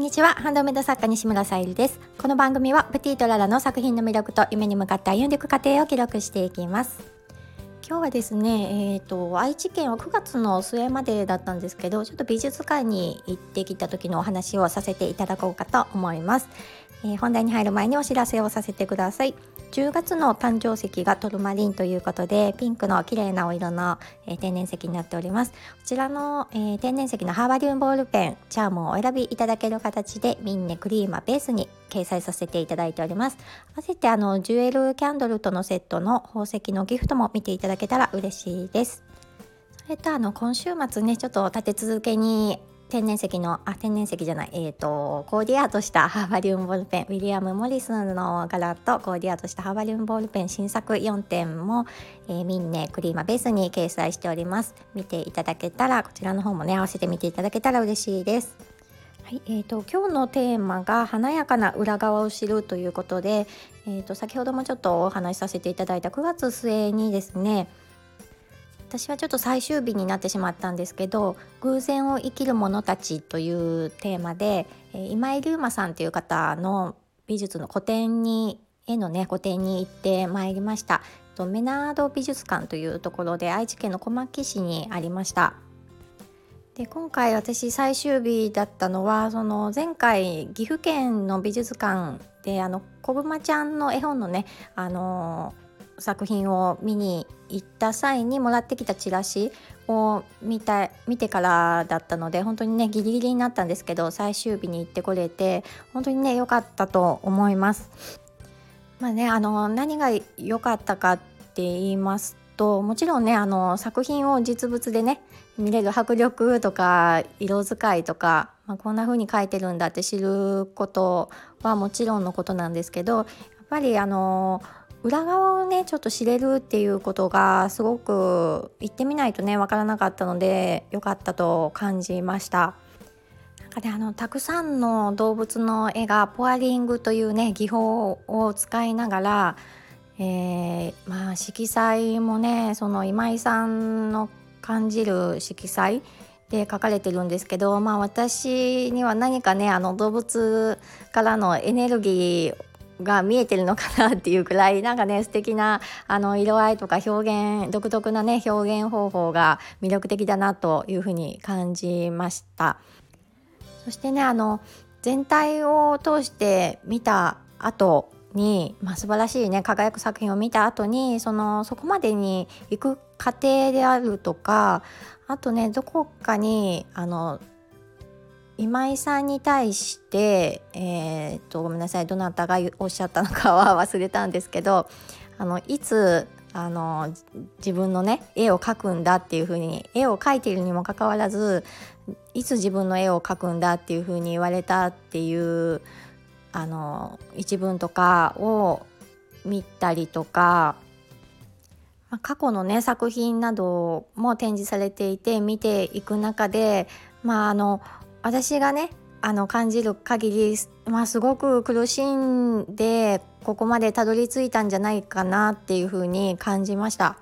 んにちは。ハンドメイド作家西村さゆりです。この番組はプティとララの作品の魅力と夢に向かって歩んでいく過程を記録していきます。今日はですね、えーと、愛知県は9月の末までだったんですけどちょっと美術館に行ってきた時のお話をさせていただこうかと思います、えー、本題に入る前にお知らせをさせてください。10月の誕生石がトルマリンということでピンクの綺麗なお色の、えー、天然石になっております。こちらの、えー、天然石のハーバリウムボールペンチャームをお選びいただける形でミンネクリーマベースに掲載させていただいております。合わせてあのジュエルキャンドルとのセットの宝石のギフトも見ていただけたら嬉しいです。それとあの今週末ねちょっと立て続けに天然石のあ天然石じゃない。えっ、ー、とコーディアートしたハーバリウムボールペンウィリアム・モリスの柄とコーディアートしたハーバリウムボールペン新作4点も、えー、ミンネクリーマベースに掲載しております。見ていただけたらこちらの方もね合わせて見ていただけたら嬉しいです。はいえーと、今日のテーマが華やかな裏側を知るということで、えーと先ほどもちょっとお話しさせていただいた9月末にですね私はちょっと最終日になってしまったんですけど「偶然を生きる者たち」というテーマで、え、今井龍馬さんという方の美術の個展に絵のね個展に行ってまいりました。メナード美術館というところで愛知県の小牧市にありました。で今回私最終日だったのはその前回岐阜県の美術館であの小熊ちゃんの絵本のねあの作品を見に行った際にもらってきたチラシを見た見てからだったので本当にねギリギリになったんですけど最終日に行ってこれて本当にね良かったと思います。まあねあの何が良かったかって言いますともちろんねあの作品を実物でね見れる迫力とか色使いとか、まあ、こんな風に描いてるんだって知ることはもちろんのことなんですけどやっぱりあの裏側をねちょっと知れるっていうことがすごく行ってみないとね分からなかったので良かったと感じました。なんかね、あのたくさんの動物の絵がポアリングというね技法を使いながら、えー、まあ色彩もねその今井さんの感じる色彩で書かれてるんですけど、まあ、私には何かねあの動物からのエネルギーをが見えてるのかなっていうくらいなんかね 素敵なあの色合いとか表現独特なね表現方法が魅力的だなというふうに感じました。そしてねあの全体を通して見た後に、まあ、素晴らしいね輝く作品を見た後にそのそこまでに行く過程であるとかあとねどこかにあの今井さんに対してえー、っとごめんなさいどなたがおっしゃったのかは忘れたんですけどあのいつあの自分のね絵を描くんだっていう風に絵を描いているにもかかわらずいつ自分の絵を描くんだっていう風に言われたっていうあの一文とかを見たりとか、ま、過去のね作品なども展示されていて見ていく中でまああの私がねあの感じる限り、まあ、すごく苦しんでここまでたどり着いたんじゃないかなっていうふうに感じました。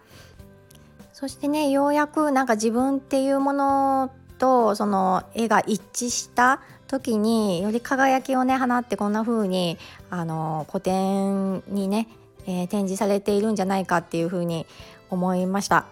そしてねようやくなんか自分っていうものとその絵が一致した時により輝きをね放ってこんな風にあの古典にね、えー、展示されているんじゃないかっていう風に思いました。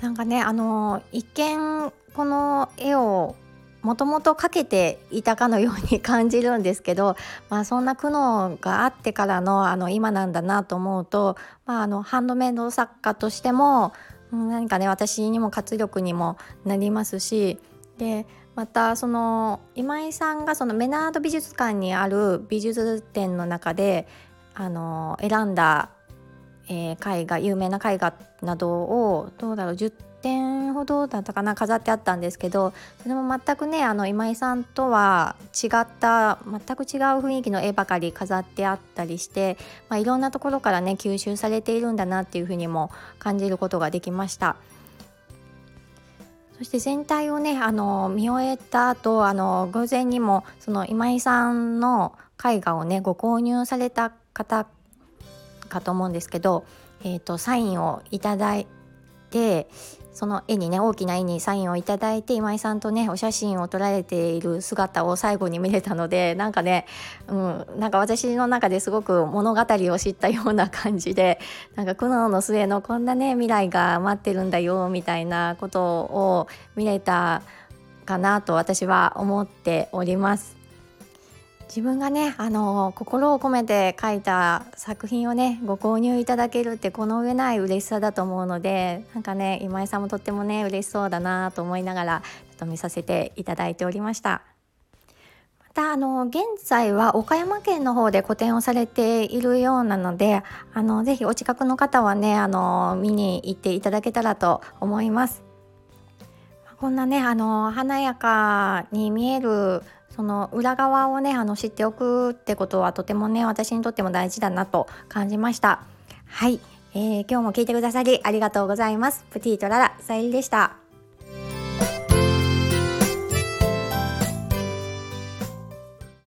なんかねあの一見この絵をもともとかけていたかのように感じるんですけど、まあ、そんな苦悩があってからのあの今なんだなと思うと、まあ、あのハンドメイド作家としても何かね私にも活力にもなりますしでまたその今井さんがそのメナード美術館にある美術展の中であの選んだ、えー、絵画有名な絵画などをどうだろう10点ほどだったかな飾ってあったんですけどそれも全くねあの今井さんとは違った全く違う雰囲気の絵ばかり飾ってあったりして、まあ、いろんなところからね吸収されているんだなっていうふうにも感じることができました。そして全体をねあの見終えた後あの偶然にもその今井さんの絵画をねご購入された方かと思うんですけど、えーと、サインをいただいてその絵にね大きな絵にサインをいただいて今井さんとねお写真を撮られている姿を最後に見れたのでなんかね、うん、なんか私の中ですごく物語を知ったような感じでなんか苦悩の末のこんなね未来が待ってるんだよみたいなことを見れたかなと私は思っております。自分がねあの心を込めて書いた作品をねご購入いただけるってこの上ない嬉しさだと思うのでなんかね今井さんもとってもね嬉しそうだなと思いながらちょっと見させていただいておりました。またあの現在は岡山県の方で個展をされているようなのであのぜひお近くの方はねあの見に行っていただけたらと思います。こんなねあの華やかに見えるその裏側をねあの知っておくってことはとてもね私にとっても大事だなと感じました。はい、えー、今日も聞いてくださりありがとうございます。プティトララさゆりでした。